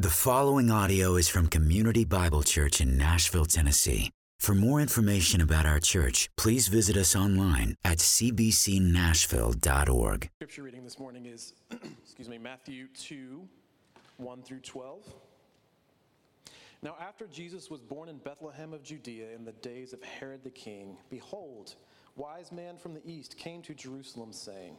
The following audio is from Community Bible Church in Nashville, Tennessee. For more information about our church, please visit us online at cbcnashville.org. Scripture reading this morning is, excuse me, Matthew 2, 1 through 12. Now, after Jesus was born in Bethlehem of Judea in the days of Herod the king, behold, wise men from the east came to Jerusalem, saying,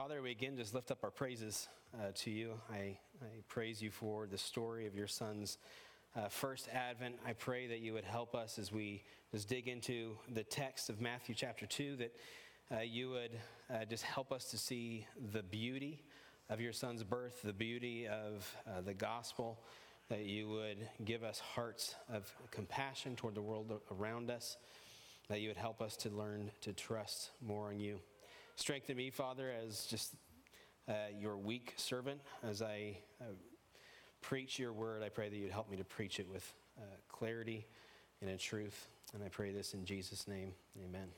Father, we again just lift up our praises uh, to you. I, I praise you for the story of your son's uh, first advent. I pray that you would help us as we just dig into the text of Matthew chapter 2, that uh, you would uh, just help us to see the beauty of your son's birth, the beauty of uh, the gospel, that you would give us hearts of compassion toward the world around us, that you would help us to learn to trust more in you. Strengthen me, Father, as just uh, your weak servant, as I uh, preach your word. I pray that you'd help me to preach it with uh, clarity and in truth. And I pray this in Jesus' name. Amen.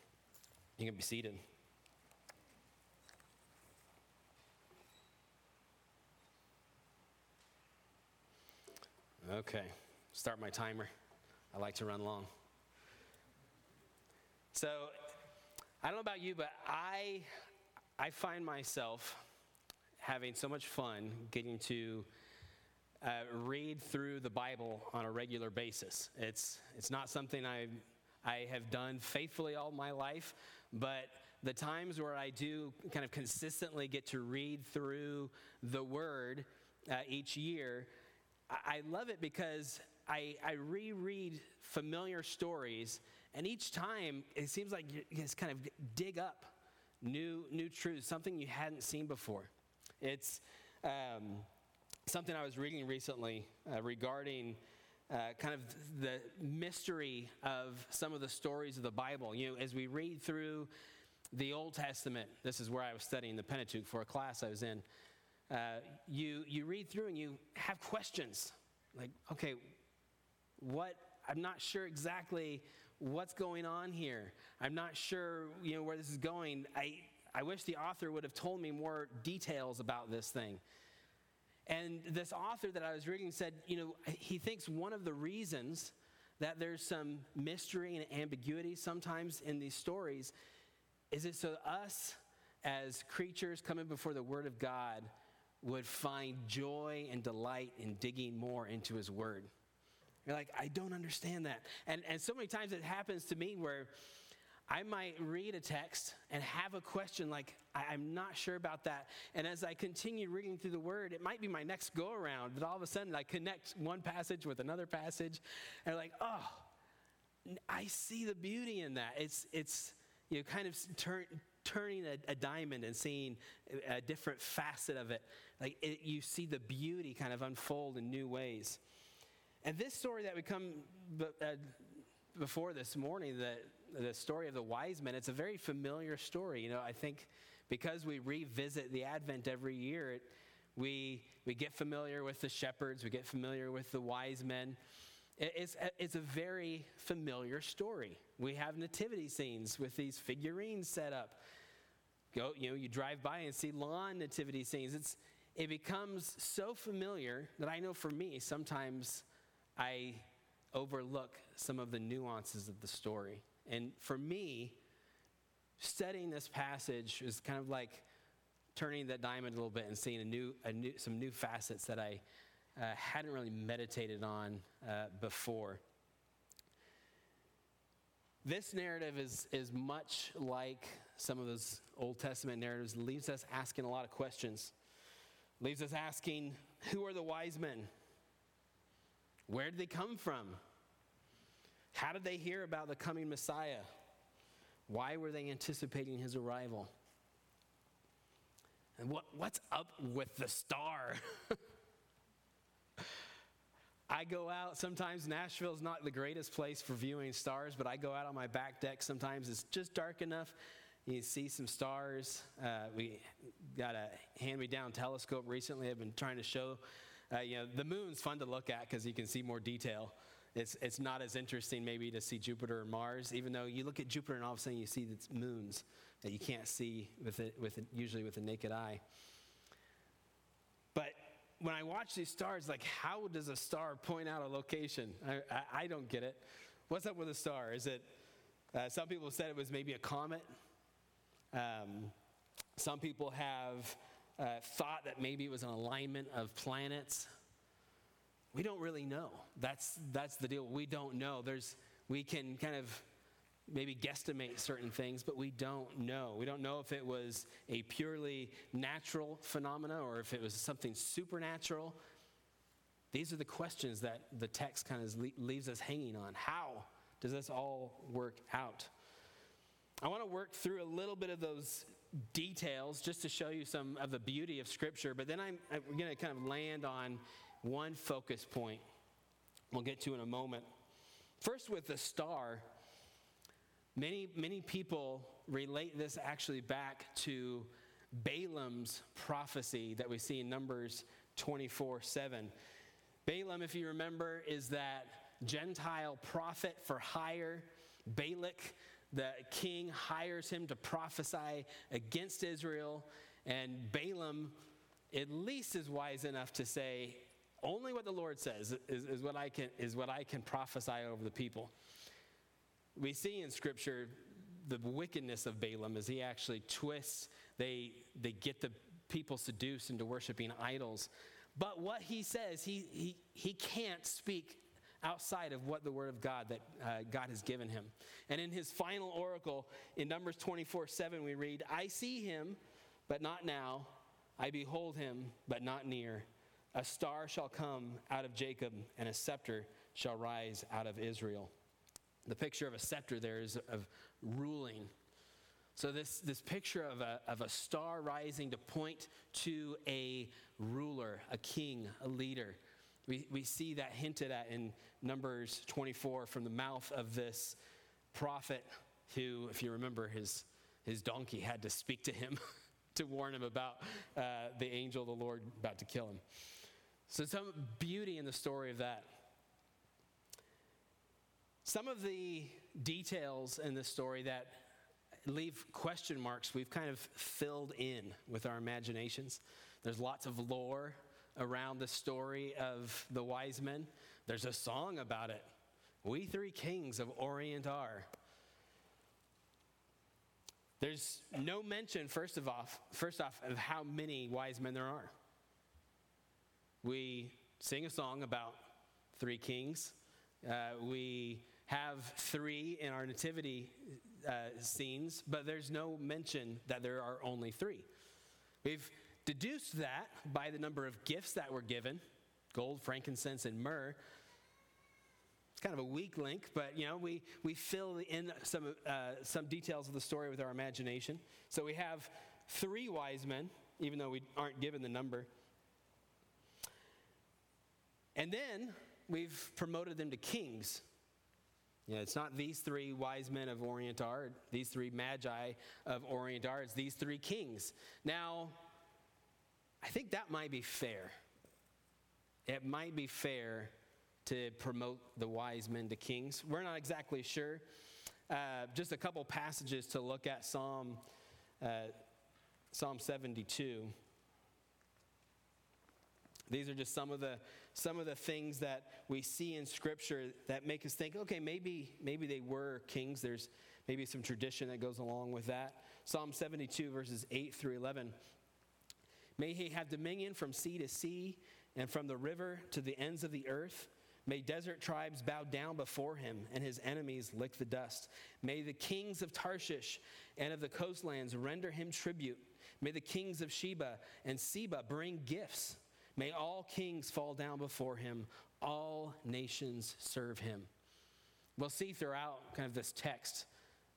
You can be seated. Okay, start my timer. I like to run long. So, I don't know about you, but I, I find myself having so much fun getting to uh, read through the Bible on a regular basis. It's, it's not something I, I have done faithfully all my life, but the times where I do kind of consistently get to read through the Word uh, each year, I, I love it because I, I reread familiar stories and each time, it seems like you just kind of dig up new, new truths, something you hadn't seen before. It's um, something I was reading recently uh, regarding uh, kind of the mystery of some of the stories of the Bible. You know, as we read through the Old Testament, this is where I was studying the Pentateuch for a class I was in. Uh, you, you read through and you have questions like, okay, what? I'm not sure exactly what's going on here. I'm not sure, you know, where this is going. I, I wish the author would have told me more details about this thing. And this author that I was reading said, you know, he thinks one of the reasons that there's some mystery and ambiguity sometimes in these stories is it so us as creatures coming before the Word of God would find joy and delight in digging more into His Word. You're like, I don't understand that. And, and so many times it happens to me where I might read a text and have a question like, I, am not sure about that. And as I continue reading through the word, it might be my next go around that all of a sudden I connect one passage with another passage and like, oh, I see the beauty in that. It's, it's you know, kind of turn, turning a, a, diamond and seeing a, a different facet of it. Like it, you see the beauty kind of unfold in new ways. And this story that we come uh, before this morning, the, the story of the wise men, it's a very familiar story. You know, I think because we revisit the Advent every year, it, we, we get familiar with the shepherds, we get familiar with the wise men. It's, it's a very familiar story. We have nativity scenes with these figurines set up. Go, you know, you drive by and see lawn nativity scenes. It's, it becomes so familiar that I know for me, sometimes I overlook some of the nuances of the story. And for me, studying this passage is kind of like turning that diamond a little bit and seeing a new, a new, some new facets that I uh, hadn't really meditated on uh, before. This narrative is, is much like some of those Old Testament narratives, leaves us asking a lot of questions. Leaves us asking, who are the wise men? Where did they come from? How did they hear about the coming Messiah? Why were they anticipating his arrival? And what, what's up with the star? I go out, sometimes Nashville's not the greatest place for viewing stars, but I go out on my back deck sometimes. It's just dark enough. You see some stars. Uh, we got a hand me down telescope recently. I've been trying to show, uh, you know, the moon's fun to look at because you can see more detail. It's, it's not as interesting maybe to see Jupiter or Mars, even though you look at Jupiter and all of a sudden you see its moons that you can't see with it, with it, usually with the naked eye. But when I watch these stars, like, how does a star point out a location? I, I, I don't get it. What's up with a star? Is it, uh, some people said it was maybe a comet. Um, some people have uh, thought that maybe it was an alignment of planets. We don't really know. That's, that's the deal. We don't know. There's, we can kind of maybe guesstimate certain things, but we don't know. We don't know if it was a purely natural phenomena or if it was something supernatural. These are the questions that the text kind of leaves us hanging on. How does this all work out? I want to work through a little bit of those details just to show you some of the beauty of Scripture, but then I'm, I'm going to kind of land on one focus point we'll get to in a moment. First, with the star, Many, many people relate this actually back to Balaam's prophecy that we see in Numbers 24 7. Balaam, if you remember, is that Gentile prophet for hire. Balak, the king, hires him to prophesy against Israel. And Balaam, at least, is wise enough to say, only what the Lord says is, is, what, I can, is what I can prophesy over the people we see in Scripture the wickedness of Balaam as he actually twists, they, they get the people seduced into worshiping idols. But what he says, he, he, he can't speak outside of what the word of God that uh, God has given him. And in his final oracle in Numbers 24 7, we read, I see him, but not now. I behold him, but not near. A star shall come out of Jacob, and a scepter shall rise out of Israel. The picture of a scepter there is of ruling. So, this, this picture of a, of a star rising to point to a ruler, a king, a leader. We, we see that hinted at in Numbers 24 from the mouth of this prophet who, if you remember, his, his donkey had to speak to him to warn him about uh, the angel of the Lord about to kill him. So, some beauty in the story of that. Some of the details in this story that leave question marks, we've kind of filled in with our imaginations. There's lots of lore around the story of the wise men. There's a song about it. We three kings of Orient are. There's no mention, first of all, first off, of how many wise men there are. We sing a song about three kings. Uh, we have three in our nativity uh, scenes, but there's no mention that there are only three. We've deduced that by the number of gifts that were given gold, frankincense, and myrrh. It's kind of a weak link, but you know, we, we fill in some, uh, some details of the story with our imagination. So we have three wise men, even though we aren't given the number. And then we've promoted them to kings. You know, it's not these three wise men of Orient are, these three magi of Orient are, it's these three kings. Now, I think that might be fair. It might be fair to promote the wise men to kings. We're not exactly sure. Uh, just a couple passages to look at Psalm, uh, Psalm 72. These are just some of the some of the things that we see in Scripture that make us think, okay, maybe maybe they were kings. There's maybe some tradition that goes along with that. Psalm 72 verses 8 through 11. May he have dominion from sea to sea and from the river to the ends of the earth. May desert tribes bow down before him and his enemies lick the dust. May the kings of Tarshish and of the coastlands render him tribute. May the kings of Sheba and Seba bring gifts. May all kings fall down before him, all nations serve him. We'll see throughout kind of this text,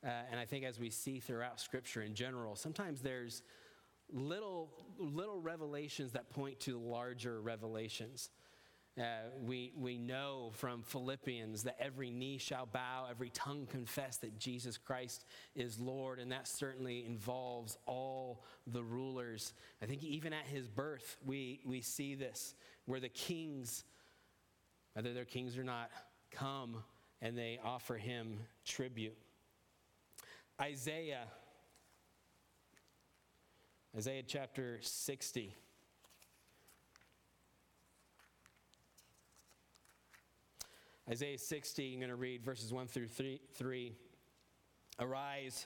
uh, and I think as we see throughout Scripture in general, sometimes there's little, little revelations that point to larger revelations. Uh, we, we know from Philippians that every knee shall bow, every tongue confess that Jesus Christ is Lord, and that certainly involves all the rulers. I think even at his birth, we, we see this, where the kings, whether they're kings or not, come and they offer him tribute. Isaiah, Isaiah chapter 60. Isaiah 60, I'm going to read verses 1 through 3. three. Arise,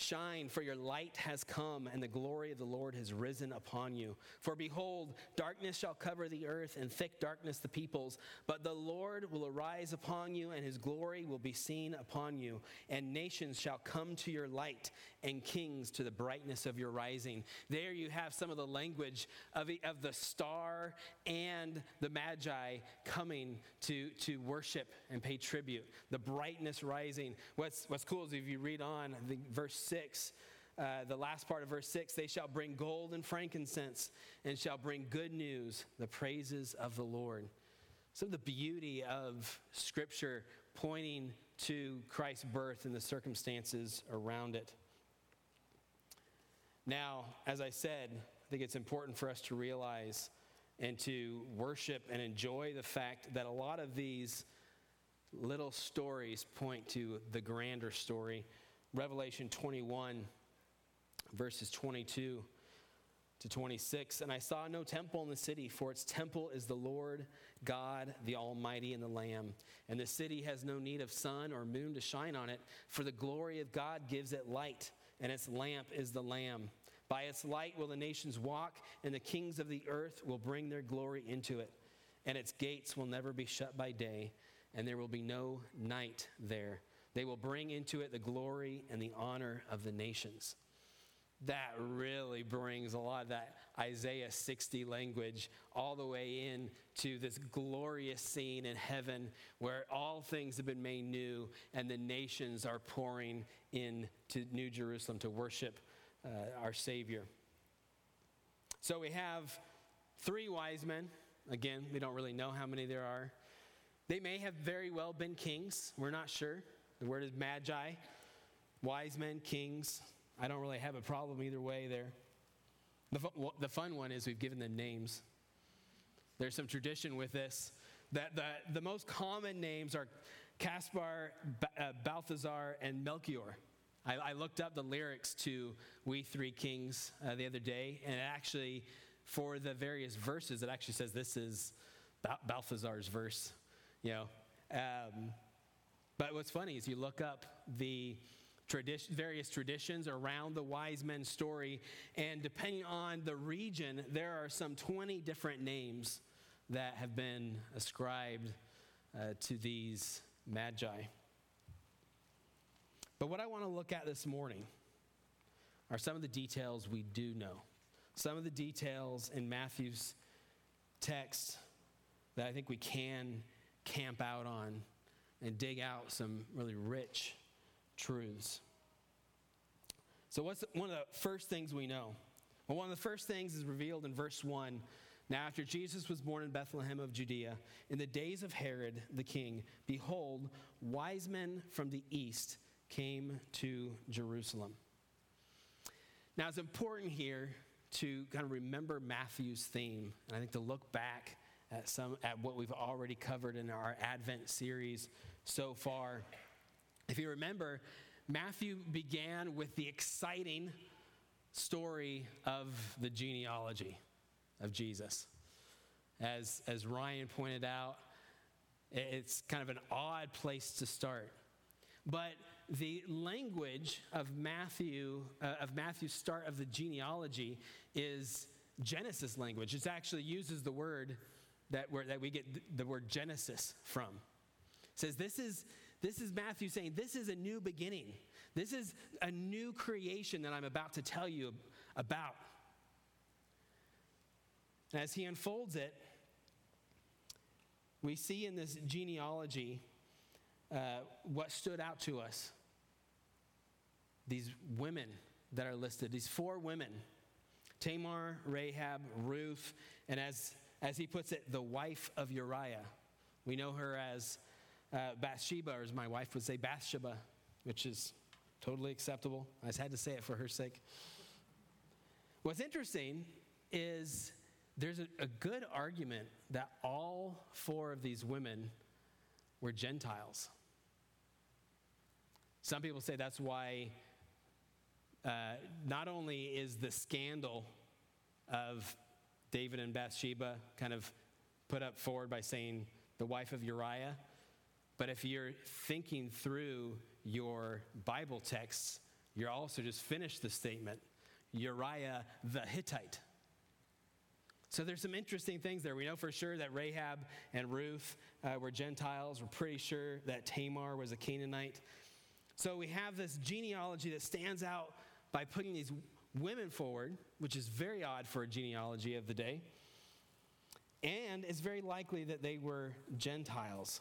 Shine, for your light has come, and the glory of the Lord has risen upon you. For behold, darkness shall cover the earth, and thick darkness the peoples. But the Lord will arise upon you, and his glory will be seen upon you. And nations shall come to your light, and kings to the brightness of your rising. There you have some of the language of the, of the star and the magi coming to, to worship and pay tribute. The brightness rising. What's, what's cool is if you read on, the verse 6, uh, the last part of verse 6 they shall bring gold and frankincense and shall bring good news, the praises of the Lord. So, the beauty of Scripture pointing to Christ's birth and the circumstances around it. Now, as I said, I think it's important for us to realize and to worship and enjoy the fact that a lot of these little stories point to the grander story Revelation 21, verses 22 to 26. And I saw no temple in the city, for its temple is the Lord God, the Almighty, and the Lamb. And the city has no need of sun or moon to shine on it, for the glory of God gives it light, and its lamp is the Lamb. By its light will the nations walk, and the kings of the earth will bring their glory into it. And its gates will never be shut by day, and there will be no night there. They will bring into it the glory and the honor of the nations. That really brings a lot of that Isaiah 60 language all the way in to this glorious scene in heaven where all things have been made new and the nations are pouring into New Jerusalem to worship uh, our Savior. So we have three wise men. Again, we don't really know how many there are. They may have very well been kings, we're not sure. The word is magi, wise men, kings. I don't really have a problem either way there. The, fu- the fun one is we've given them names. There's some tradition with this that the, the most common names are Caspar, ba- uh, Balthazar, and Melchior. I, I, looked up the lyrics to We Three Kings uh, the other day, and actually, for the various verses, it actually says this is ba- Balthazar's verse. You know, um, but what's funny is you look up the tradition, various traditions around the wise men story, and depending on the region, there are some 20 different names that have been ascribed uh, to these magi. But what I want to look at this morning are some of the details we do know. Some of the details in Matthew's text that I think we can camp out on and dig out some really rich truths. So, what's one of the first things we know? Well, one of the first things is revealed in verse 1. Now, after Jesus was born in Bethlehem of Judea, in the days of Herod the king, behold, wise men from the east came to Jerusalem. Now, it's important here to kind of remember Matthew's theme, and I think to look back at, some, at what we've already covered in our Advent series so far. If you remember, Matthew began with the exciting story of the genealogy of Jesus. As, as Ryan pointed out, it's kind of an odd place to start. But the language of Matthew, uh, of Matthew's start of the genealogy is Genesis language. It actually uses the word that, where, that we get the word Genesis from. It says this is, this is Matthew saying, This is a new beginning. This is a new creation that I'm about to tell you about. As he unfolds it, we see in this genealogy uh, what stood out to us. These women that are listed, these four women Tamar, Rahab, Ruth, and as, as he puts it, the wife of Uriah. We know her as uh, Bathsheba, or as my wife would say, Bathsheba, which is totally acceptable. I just had to say it for her sake. What's interesting is there's a, a good argument that all four of these women were Gentiles. Some people say that's why uh, not only is the scandal of David and Bathsheba kind of put up forward by saying the wife of Uriah, but if you're thinking through your Bible texts, you're also just finished the statement Uriah the Hittite. So there's some interesting things there. We know for sure that Rahab and Ruth uh, were Gentiles. We're pretty sure that Tamar was a Canaanite. So we have this genealogy that stands out by putting these women forward, which is very odd for a genealogy of the day. And it's very likely that they were Gentiles.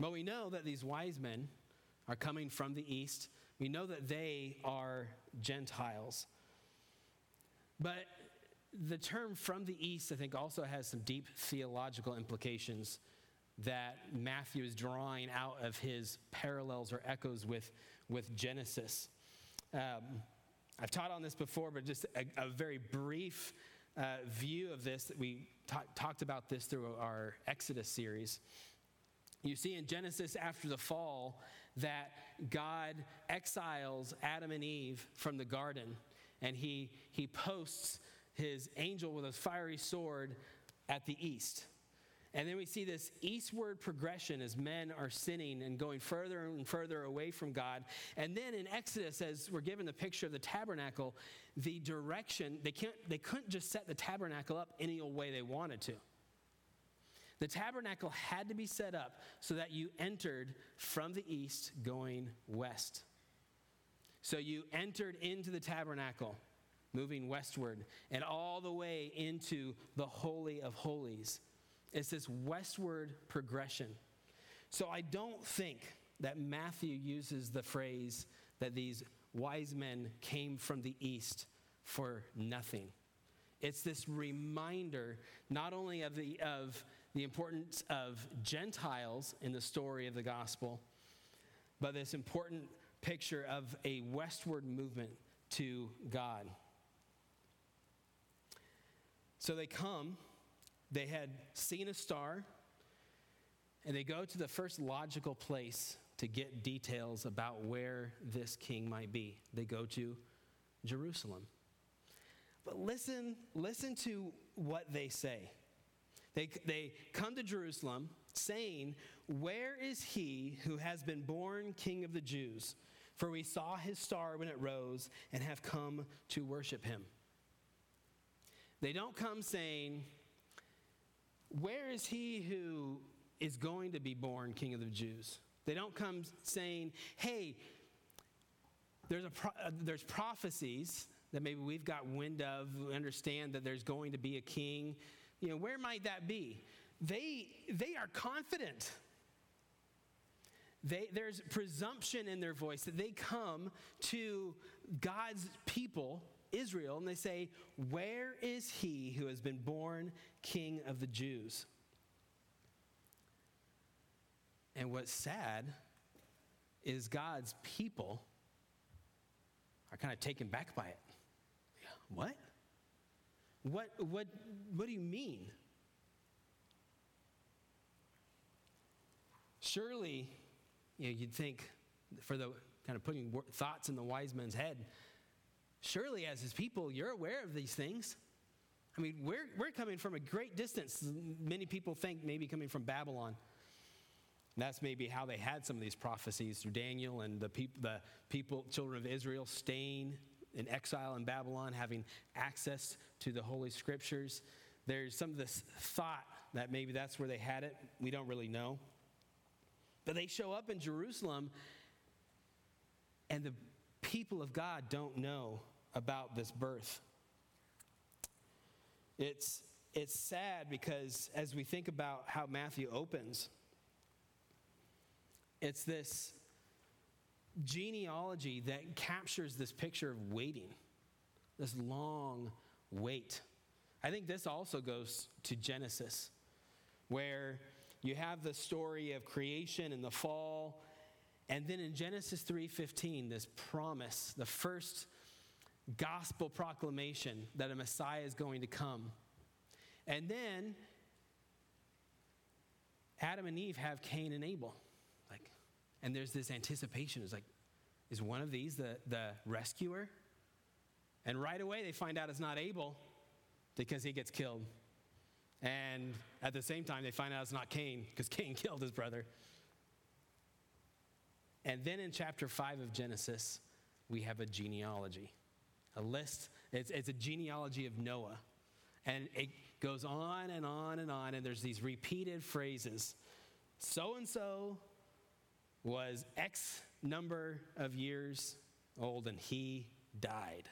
But we know that these wise men are coming from the east. We know that they are Gentiles. But the term from the east, I think, also has some deep theological implications that Matthew is drawing out of his parallels or echoes with, with Genesis. Um, I've taught on this before, but just a, a very brief uh, view of this we ta- talked about this through our Exodus series. You see in Genesis after the fall that God exiles Adam and Eve from the garden and he, he posts his angel with a fiery sword at the east. And then we see this eastward progression as men are sinning and going further and further away from God. And then in Exodus, as we're given the picture of the tabernacle, the direction, they, can't, they couldn't just set the tabernacle up any old way they wanted to. The tabernacle had to be set up so that you entered from the east going west. So you entered into the tabernacle moving westward and all the way into the Holy of Holies. It's this westward progression. So I don't think that Matthew uses the phrase that these wise men came from the east for nothing. It's this reminder not only of the, of the importance of Gentiles in the story of the gospel, but this important picture of a westward movement to God. So they come they had seen a star, and they go to the first logical place to get details about where this king might be. They go to Jerusalem. But listen, listen to what they say. They, they come to Jerusalem saying, Where is he who has been born king of the Jews? For we saw his star when it rose and have come to worship him. They don't come saying, where is he who is going to be born king of the Jews? They don't come saying, hey, there's, a pro- uh, there's prophecies that maybe we've got wind of, we understand that there's going to be a king. You know, where might that be? They, they are confident. They, there's presumption in their voice that they come to God's people Israel and they say, Where is he who has been born king of the Jews. And what's sad is God's people are kind of taken back by it. What? What, what, what do you mean? Surely, you know, you'd think, for the kind of putting thoughts in the wise man's head, surely as his people, you're aware of these things. I mean, we're, we're coming from a great distance. Many people think maybe coming from Babylon. that's maybe how they had some of these prophecies through Daniel and the, peop- the people, children of Israel, staying in exile in Babylon, having access to the Holy Scriptures. There's some of this thought that maybe that's where they had it. We don't really know. But they show up in Jerusalem, and the people of God don't know about this birth. It's, it's sad because as we think about how Matthew opens, it's this genealogy that captures this picture of waiting, this long wait. I think this also goes to Genesis, where you have the story of creation and the fall, and then in Genesis 3:15, this promise, the first gospel proclamation that a Messiah is going to come. And then Adam and Eve have Cain and Abel. Like, and there's this anticipation. It's like, is one of these the, the rescuer? And right away they find out it's not Abel because he gets killed. And at the same time, they find out it's not Cain because Cain killed his brother. And then in chapter 5 of Genesis, we have a genealogy a list. It's, it's a genealogy of Noah. And it goes on and on and on, and there's these repeated phrases. So and so was X number of years old, and he died.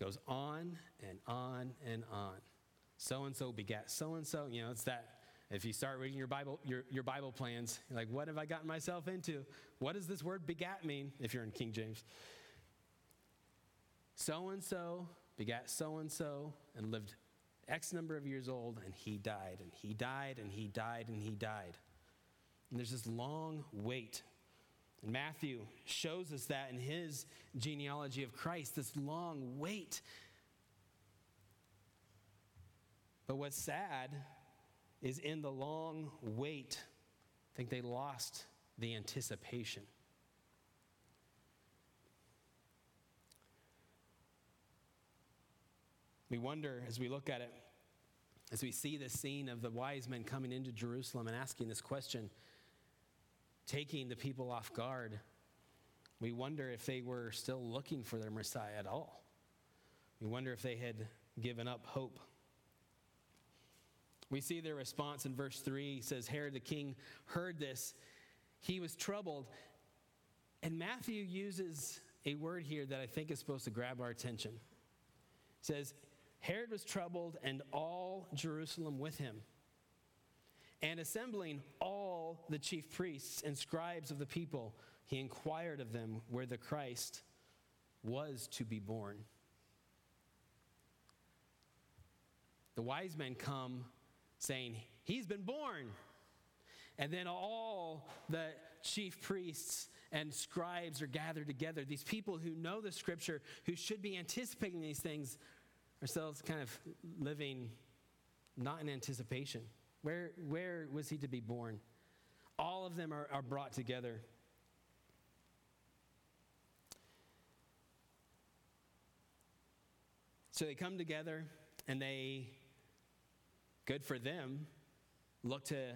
Goes on and on and on. So and so begat so and so. You know, it's that. If you start reading your Bible, your, your Bible plans, you're like, what have I gotten myself into? What does this word begat mean if you're in King James? So and so begat so and so and lived X number of years old, and he died, and he died, and he died, and he died. And there's this long wait. And Matthew shows us that in his genealogy of Christ, this long wait. But what's sad is in the long wait, I think they lost the anticipation. We wonder as we look at it, as we see the scene of the wise men coming into Jerusalem and asking this question, taking the people off guard, we wonder if they were still looking for their Messiah at all. We wonder if they had given up hope. We see their response in verse 3 says, Herod the king heard this. He was troubled. And Matthew uses a word here that I think is supposed to grab our attention. It says, Herod was troubled, and all Jerusalem with him. And assembling all the chief priests and scribes of the people, he inquired of them where the Christ was to be born. The wise men come saying, He's been born. And then all the chief priests and scribes are gathered together. These people who know the scripture, who should be anticipating these things, ourselves kind of living not in anticipation. Where, where was he to be born? All of them are, are brought together. So they come together and they, good for them, look to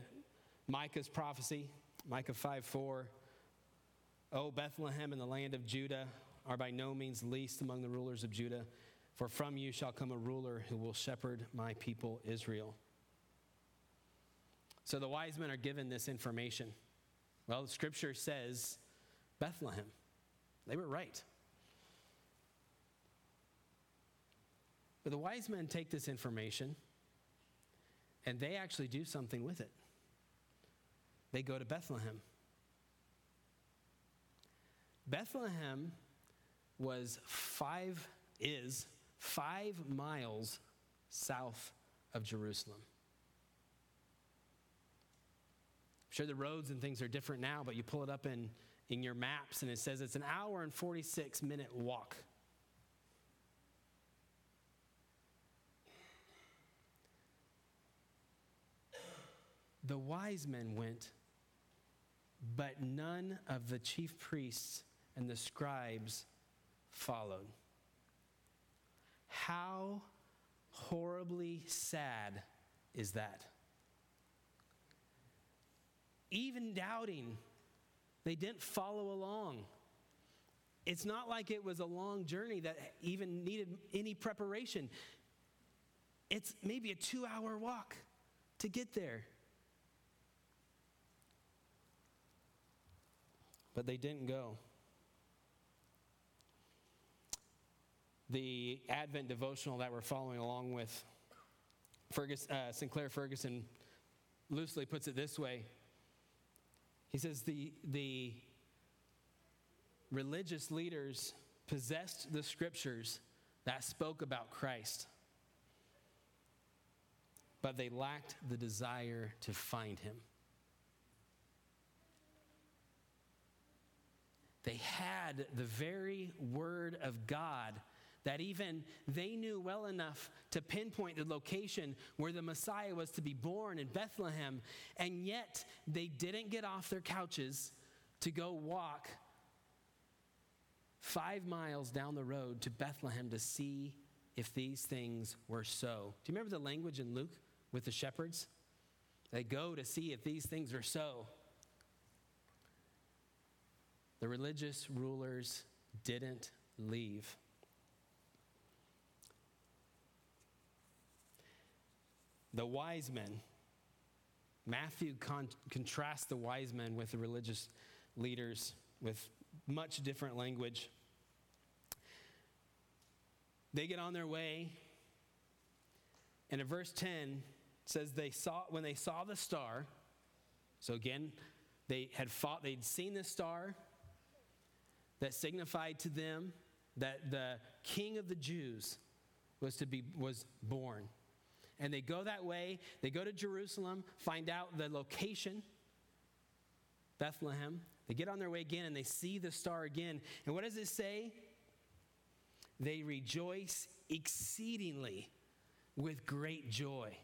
Micah's prophecy, Micah 5 4. Oh, Bethlehem in the land of Judah are by no means least among the rulers of Judah. For from you shall come a ruler who will shepherd my people Israel. So the wise men are given this information. Well, the scripture says Bethlehem. They were right. But the wise men take this information and they actually do something with it. They go to Bethlehem. Bethlehem was five, is five miles south of Jerusalem. I'm sure the roads and things are different now, but you pull it up in, in your maps and it says it's an hour and 46 minute walk. The wise men went But none of the chief priests and the scribes followed. How horribly sad is that? Even doubting, they didn't follow along. It's not like it was a long journey that even needed any preparation. It's maybe a two hour walk to get there. But they didn't go. The Advent devotional that we're following along with, Fergus, uh, Sinclair Ferguson loosely puts it this way. He says, the, the religious leaders possessed the scriptures that spoke about Christ, but they lacked the desire to find him. They had the very word of God that even they knew well enough to pinpoint the location where the Messiah was to be born in Bethlehem, and yet they didn't get off their couches to go walk five miles down the road to Bethlehem to see if these things were so. Do you remember the language in Luke with the shepherds? They go to see if these things are so. The religious rulers didn't leave. The wise men, Matthew con- contrasts the wise men with the religious leaders with much different language. They get on their way, and in verse 10 says they saw when they saw the star. So again, they had fought, they'd seen the star that signified to them that the king of the Jews was to be was born. And they go that way, they go to Jerusalem, find out the location, Bethlehem. They get on their way again and they see the star again. And what does it say? They rejoice exceedingly with great joy.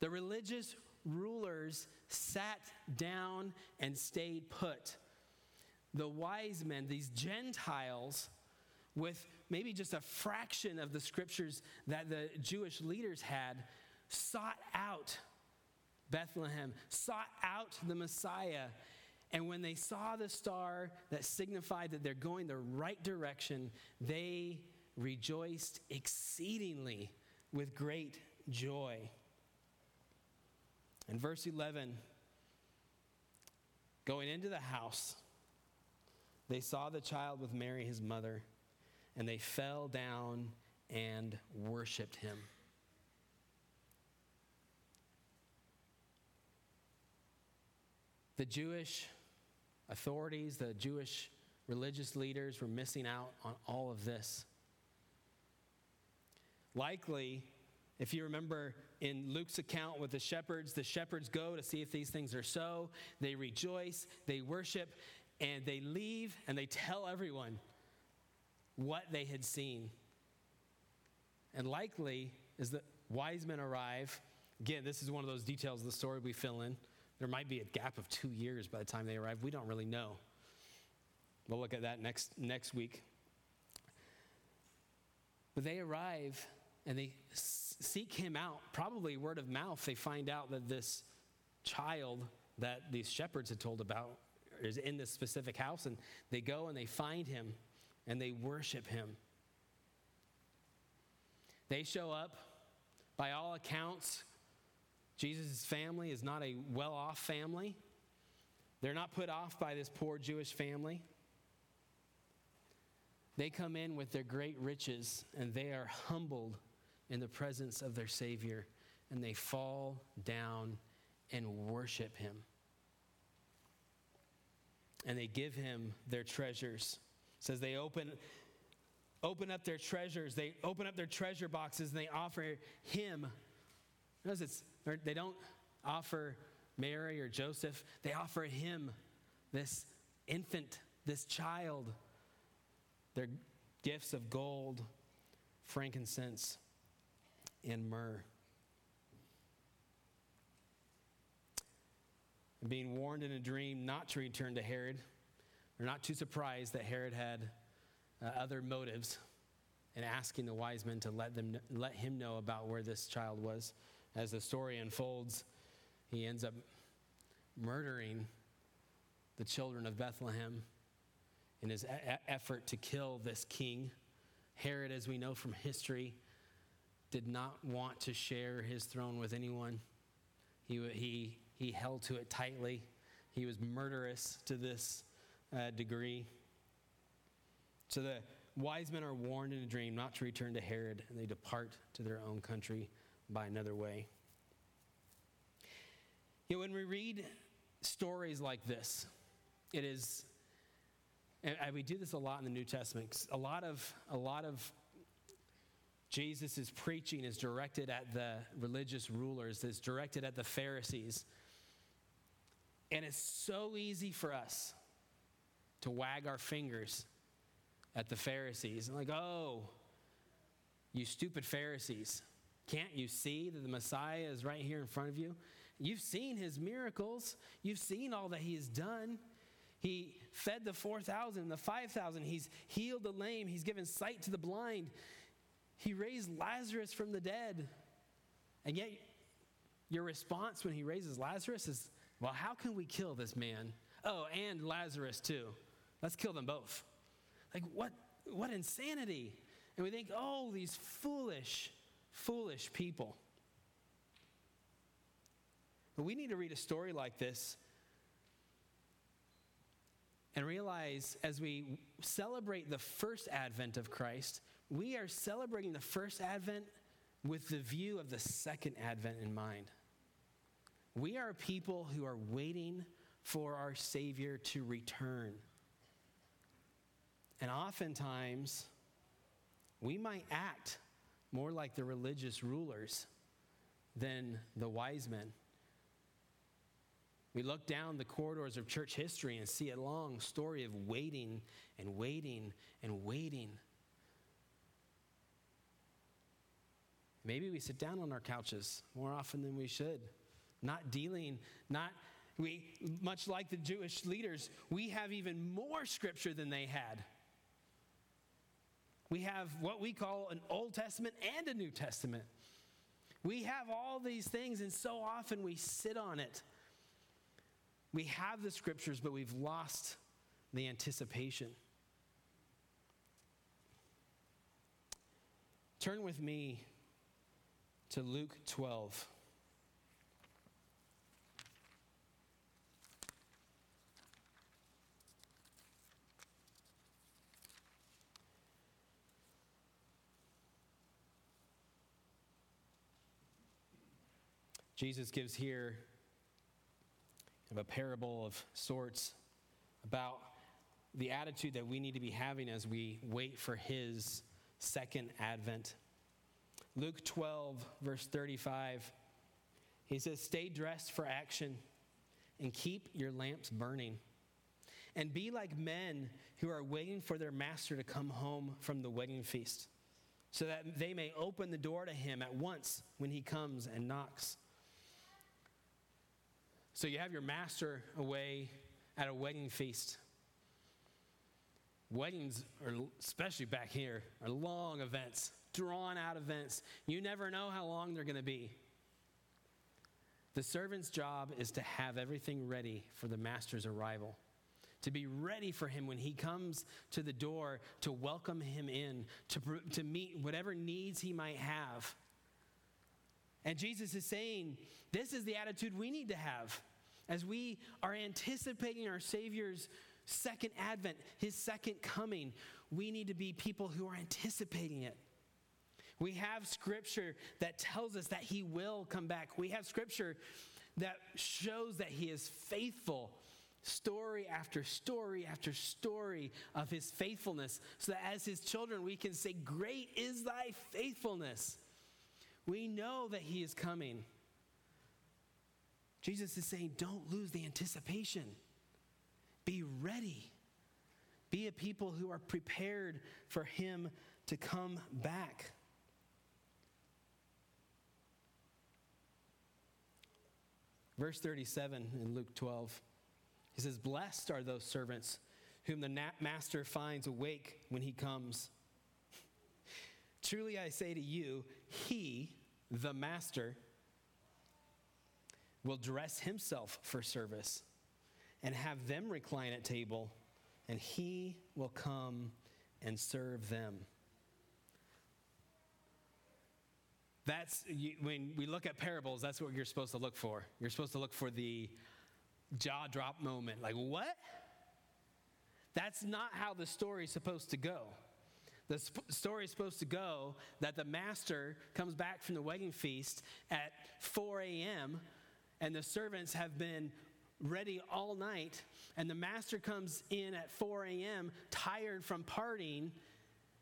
The religious rulers sat down and stayed put. The wise men, these Gentiles, with maybe just a fraction of the scriptures that the Jewish leaders had, sought out Bethlehem, sought out the Messiah. And when they saw the star that signified that they're going the right direction, they rejoiced exceedingly with great joy. In verse 11, going into the house, they saw the child with Mary, his mother, and they fell down and worshiped him. The Jewish authorities, the Jewish religious leaders were missing out on all of this. Likely, if you remember in Luke's account with the shepherds, the shepherds go to see if these things are so. They rejoice, they worship, and they leave and they tell everyone what they had seen. And likely, as the wise men arrive, again, this is one of those details of the story we fill in. There might be a gap of two years by the time they arrive. We don't really know. We'll look at that next, next week. But they arrive and they seek him out. Probably word of mouth, they find out that this child that these shepherds had told about is in this specific house. And they go and they find him and they worship him. They show up. By all accounts, Jesus' family is not a well off family. They're not put off by this poor Jewish family. They come in with their great riches and they are humbled in the presence of their Savior and they fall down and worship Him. And they give Him their treasures. Says they open, open up their treasures, they open up their treasure boxes and they offer Him. Notice it's they don't offer Mary or Joseph, they offer him, this infant, this child, their gifts of gold, frankincense, and myrrh. being warned in a dream not to return to Herod. They're not too surprised that Herod had uh, other motives in asking the wise men to let, them, let him know about where this child was. As the story unfolds, he ends up murdering the children of Bethlehem in his effort to kill this king. Herod, as we know from history, did not want to share his throne with anyone. He, he, he held to it tightly. He was murderous to this uh, degree. So the wise men are warned in a dream not to return to Herod, and they depart to their own country by another way. You know, when we read stories like this, it is, and we do this a lot in the New Testament. A lot of, a lot of Jesus' preaching is directed at the religious rulers, is directed at the Pharisees. And it's so easy for us to wag our fingers at the Pharisees and, like, oh, you stupid Pharisees. Can't you see that the Messiah is right here in front of you? You've seen his miracles, you've seen all that he has done. He fed the 4,000, the 5,000. He's healed the lame. He's given sight to the blind. He raised Lazarus from the dead. And yet, your response when he raises Lazarus is, well, how can we kill this man? Oh, and Lazarus too. Let's kill them both. Like, what, what insanity? And we think, oh, these foolish, foolish people. But we need to read a story like this and realize as we celebrate the first advent of Christ, we are celebrating the first advent with the view of the second advent in mind. We are people who are waiting for our Savior to return. And oftentimes, we might act more like the religious rulers than the wise men. We look down the corridors of church history and see a long story of waiting and waiting and waiting. Maybe we sit down on our couches more often than we should, not dealing, not we much like the Jewish leaders, we have even more scripture than they had. We have what we call an Old Testament and a New Testament. We have all these things, and so often we sit on it we have the scriptures, but we've lost the anticipation. Turn with me to Luke 12. Jesus gives here a parable of sorts about the attitude that we need to be having as we wait for his second advent. Luke 12, verse 35, he says, Stay dressed for action and keep your lamps burning. And be like men who are waiting for their master to come home from the wedding feast, so that they may open the door to him at once when he comes and knocks. So you have your master away at a wedding feast. Weddings, are, especially back here, are long events, drawn out events. You never know how long they're going to be. The servant's job is to have everything ready for the master's arrival, to be ready for him when he comes to the door, to welcome him in, to, to meet whatever needs he might have. And Jesus is saying, this is the attitude we need to have as we are anticipating our Savior's second advent, his second coming. We need to be people who are anticipating it. We have scripture that tells us that he will come back. We have scripture that shows that he is faithful story after story after story of his faithfulness, so that as his children we can say, Great is thy faithfulness. We know that he is coming. Jesus is saying, don't lose the anticipation. Be ready. Be a people who are prepared for him to come back. Verse 37 in Luke 12. He says, Blessed are those servants whom the master finds awake when he comes. Truly I say to you, he, the master, will dress himself for service and have them recline at table, and he will come and serve them. That's when we look at parables, that's what you're supposed to look for. You're supposed to look for the jaw drop moment. Like, what? That's not how the story is supposed to go. The sp- story is supposed to go that the master comes back from the wedding feast at 4 a.m., and the servants have been ready all night, and the master comes in at 4 a.m., tired from partying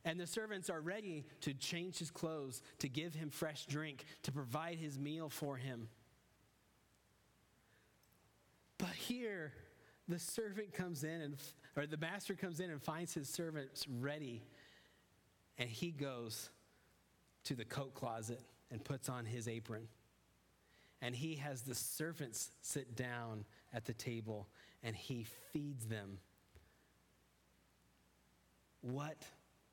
and the servants are ready to change his clothes, to give him fresh drink, to provide his meal for him. But here, the servant comes in, and, or the master comes in and finds his servants ready, and he goes to the coat closet and puts on his apron. And he has the servants sit down at the table and he feeds them. What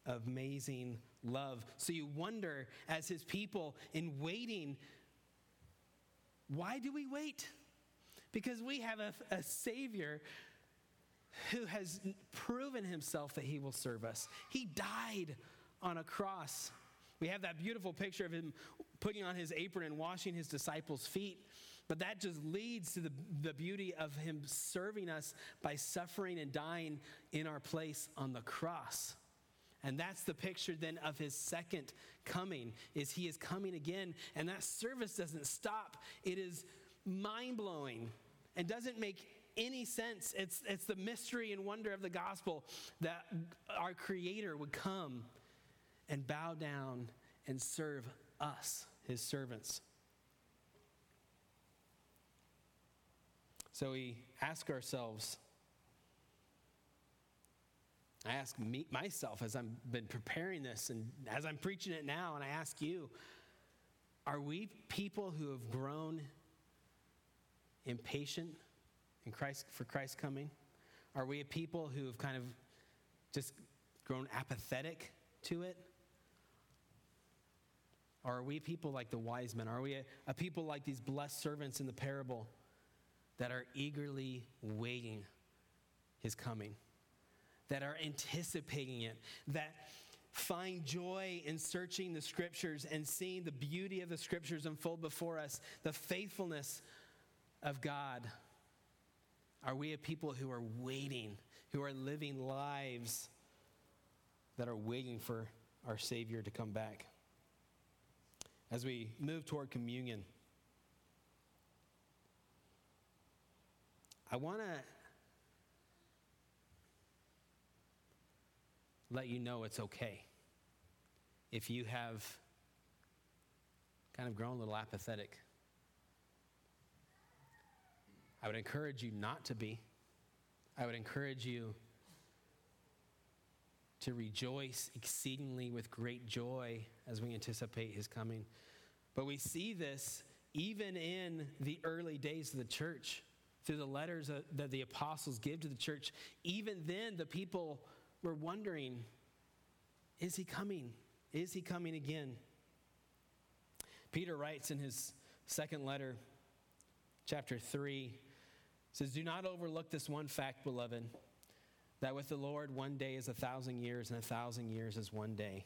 amazing love. So you wonder, as his people, in waiting, why do we wait? Because we have a, a Savior who has proven himself that he will serve us. He died on a cross. We have that beautiful picture of him putting on his apron and washing his disciples' feet. But that just leads to the, the beauty of him serving us by suffering and dying in our place on the cross. And that's the picture then of his second coming is he is coming again and that service doesn't stop. It is mind-blowing and doesn't make any sense. It's, it's the mystery and wonder of the gospel that our Creator would come and bow down and serve us, His servants. So we ask ourselves I ask me, myself as I've been preparing this and as I'm preaching it now, and I ask you are we people who have grown impatient in Christ, for Christ's coming? Are we a people who have kind of just grown apathetic to it? Are we people like the wise men? Are we a, a people like these blessed servants in the parable that are eagerly waiting his coming? that are anticipating it, that find joy in searching the scriptures and seeing the beauty of the scriptures unfold before us, the faithfulness of God? Are we a people who are waiting, who are living lives that are waiting for our Savior to come back? As we move toward communion, I want to let you know it's okay if you have kind of grown a little apathetic. I would encourage you not to be. I would encourage you to rejoice exceedingly with great joy as we anticipate his coming. But we see this even in the early days of the church, through the letters that the apostles give to the church. Even then, the people we're wondering is he coming? Is he coming again? Peter writes in his second letter, chapter 3, says, Do not overlook this one fact, beloved, that with the Lord one day is a thousand years, and a thousand years is one day.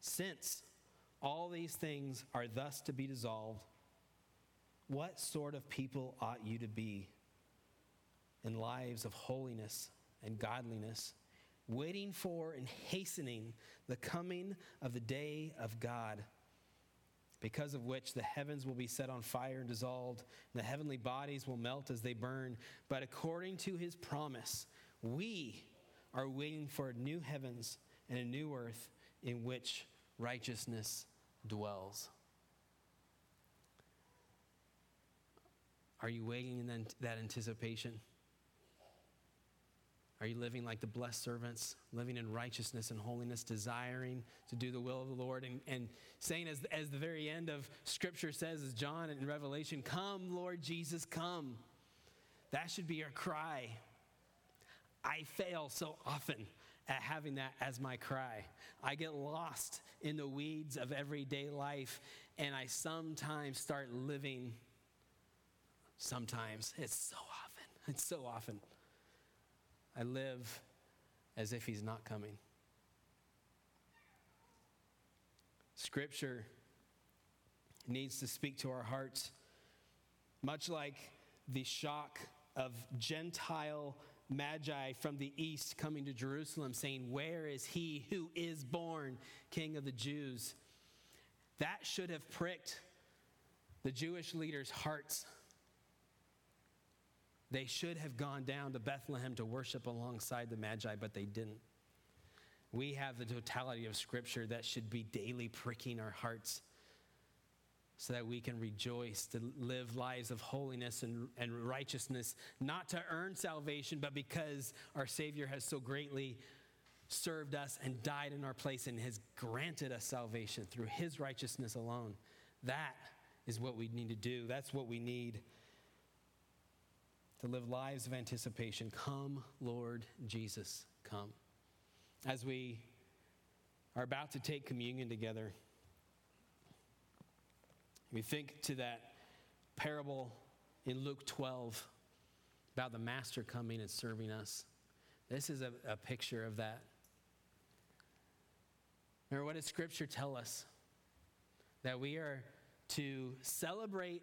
Since all these things are thus to be dissolved, what sort of people ought you to be in lives of holiness and godliness, waiting for and hastening the coming of the day of God. because of which the heavens will be set on fire and dissolved, and the heavenly bodies will melt as they burn. But according to his promise, we are waiting for new heavens and a new earth in which righteousness dwells. Are you waiting in that anticipation? Are you living like the blessed servants, living in righteousness and holiness, desiring to do the will of the Lord, and, and saying, as, as the very end of Scripture says, as John in Revelation, Come, Lord Jesus, come. That should be our cry. I fail so often at having that as my cry. I get lost in the weeds of everyday life, and I sometimes start living. Sometimes. It's so often. It's so often I live as if he's not coming. Scripture needs to speak to our hearts, much like the shock of Gentile magi from the east coming to Jerusalem saying, Where is he who is born King of the Jews? That should have pricked the Jewish leaders' hearts they should have gone down to Bethlehem to worship alongside the Magi, but they didn't. We have the totality of Scripture that should be daily pricking our hearts so that we can rejoice to live lives of holiness and, and righteousness, not to earn salvation, but because our Savior has so greatly served us and died in our place and has granted us salvation through His righteousness alone. That is what we need to do. That's what we need to live lives of anticipation. Come, Lord Jesus, come. As we are about to take communion together, we think to that parable in Luke 12 about the master coming and serving us. This is a, a picture of that. Remember, what does Scripture tell us? That we are to celebrate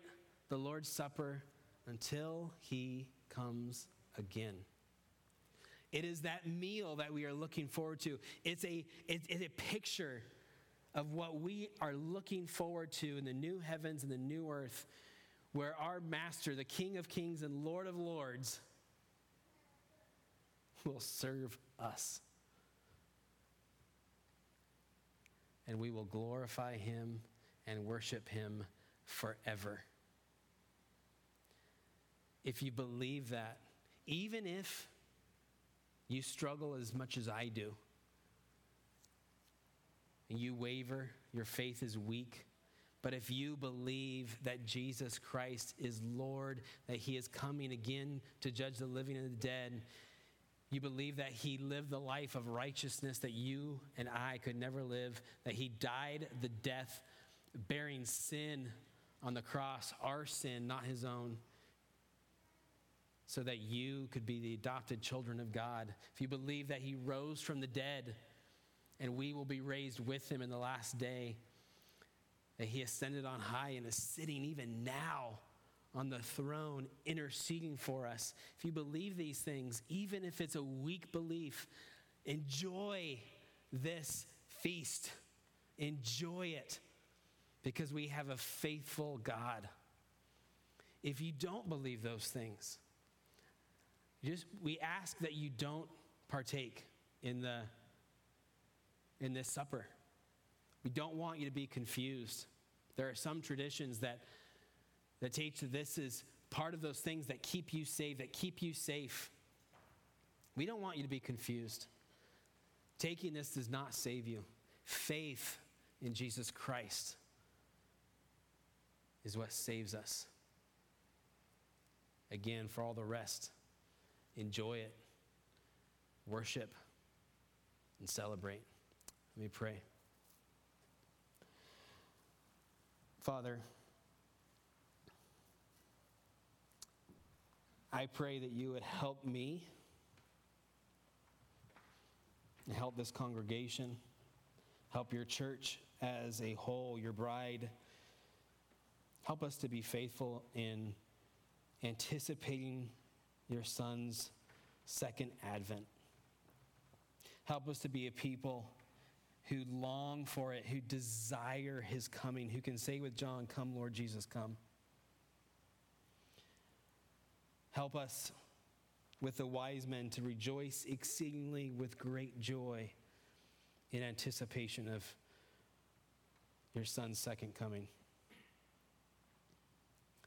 the Lord's Supper until he comes again. It is that meal that we are looking forward to. It's a, it's, it's a picture of what we are looking forward to in the new heavens and the new earth, where our Master, the King of Kings and Lord of Lords, will serve us. And we will glorify him and worship him forever if you believe that, even if you struggle as much as I do, and you waver, your faith is weak. But if you believe that Jesus Christ is Lord, that He is coming again to judge the living and the dead, you believe that He lived the life of righteousness that you and I could never live, that He died the death bearing sin on the cross, our sin, not His own so that you could be the adopted children of God, if you believe that He rose from the dead and we will be raised with Him in the last day, that He ascended on high and is sitting even now on the throne interceding for us, if you believe these things, even if it's a weak belief, enjoy this feast. Enjoy it because we have a faithful God. If you don't believe those things, just, we ask that you don't partake in, the, in this supper. We don't want you to be confused. There are some traditions that, that teach that this is part of those things that keep you safe, that keep you safe. We don't want you to be confused. Taking this does not save you. Faith in Jesus Christ is what saves us. Again, for all the rest, enjoy it, worship, and celebrate. Let me pray. Father, I pray that you would help me and help this congregation, help your church as a whole, your bride. Help us to be faithful in anticipating your son's second advent. Help us to be a people who long for it, who desire his coming, who can say with John, Come, Lord Jesus, come. Help us with the wise men to rejoice exceedingly with great joy in anticipation of your son's second coming.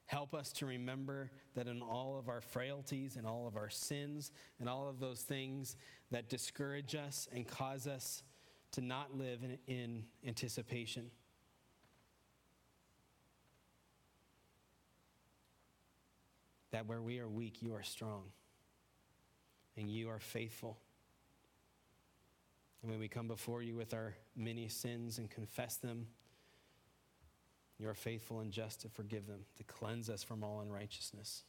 Help us to remember that in all of our frailties and all of our sins and all of those things that discourage us and cause us to not live in, in anticipation. That where we are weak, you are strong and you are faithful. And when we come before you with our many sins and confess them, you are faithful and just to forgive them, to cleanse us from all unrighteousness.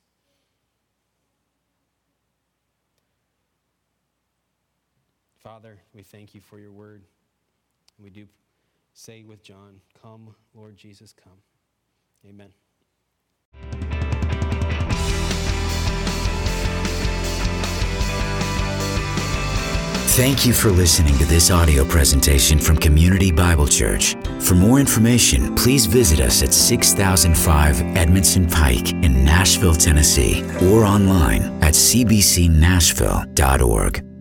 Father, we thank you for your word. We do say with John, Come, Lord Jesus, come. Amen. Thank you for listening to this audio presentation from Community Bible Church. For more information, please visit us at 6005 Edmondson Pike in Nashville, Tennessee, or online at cbcnashville.org.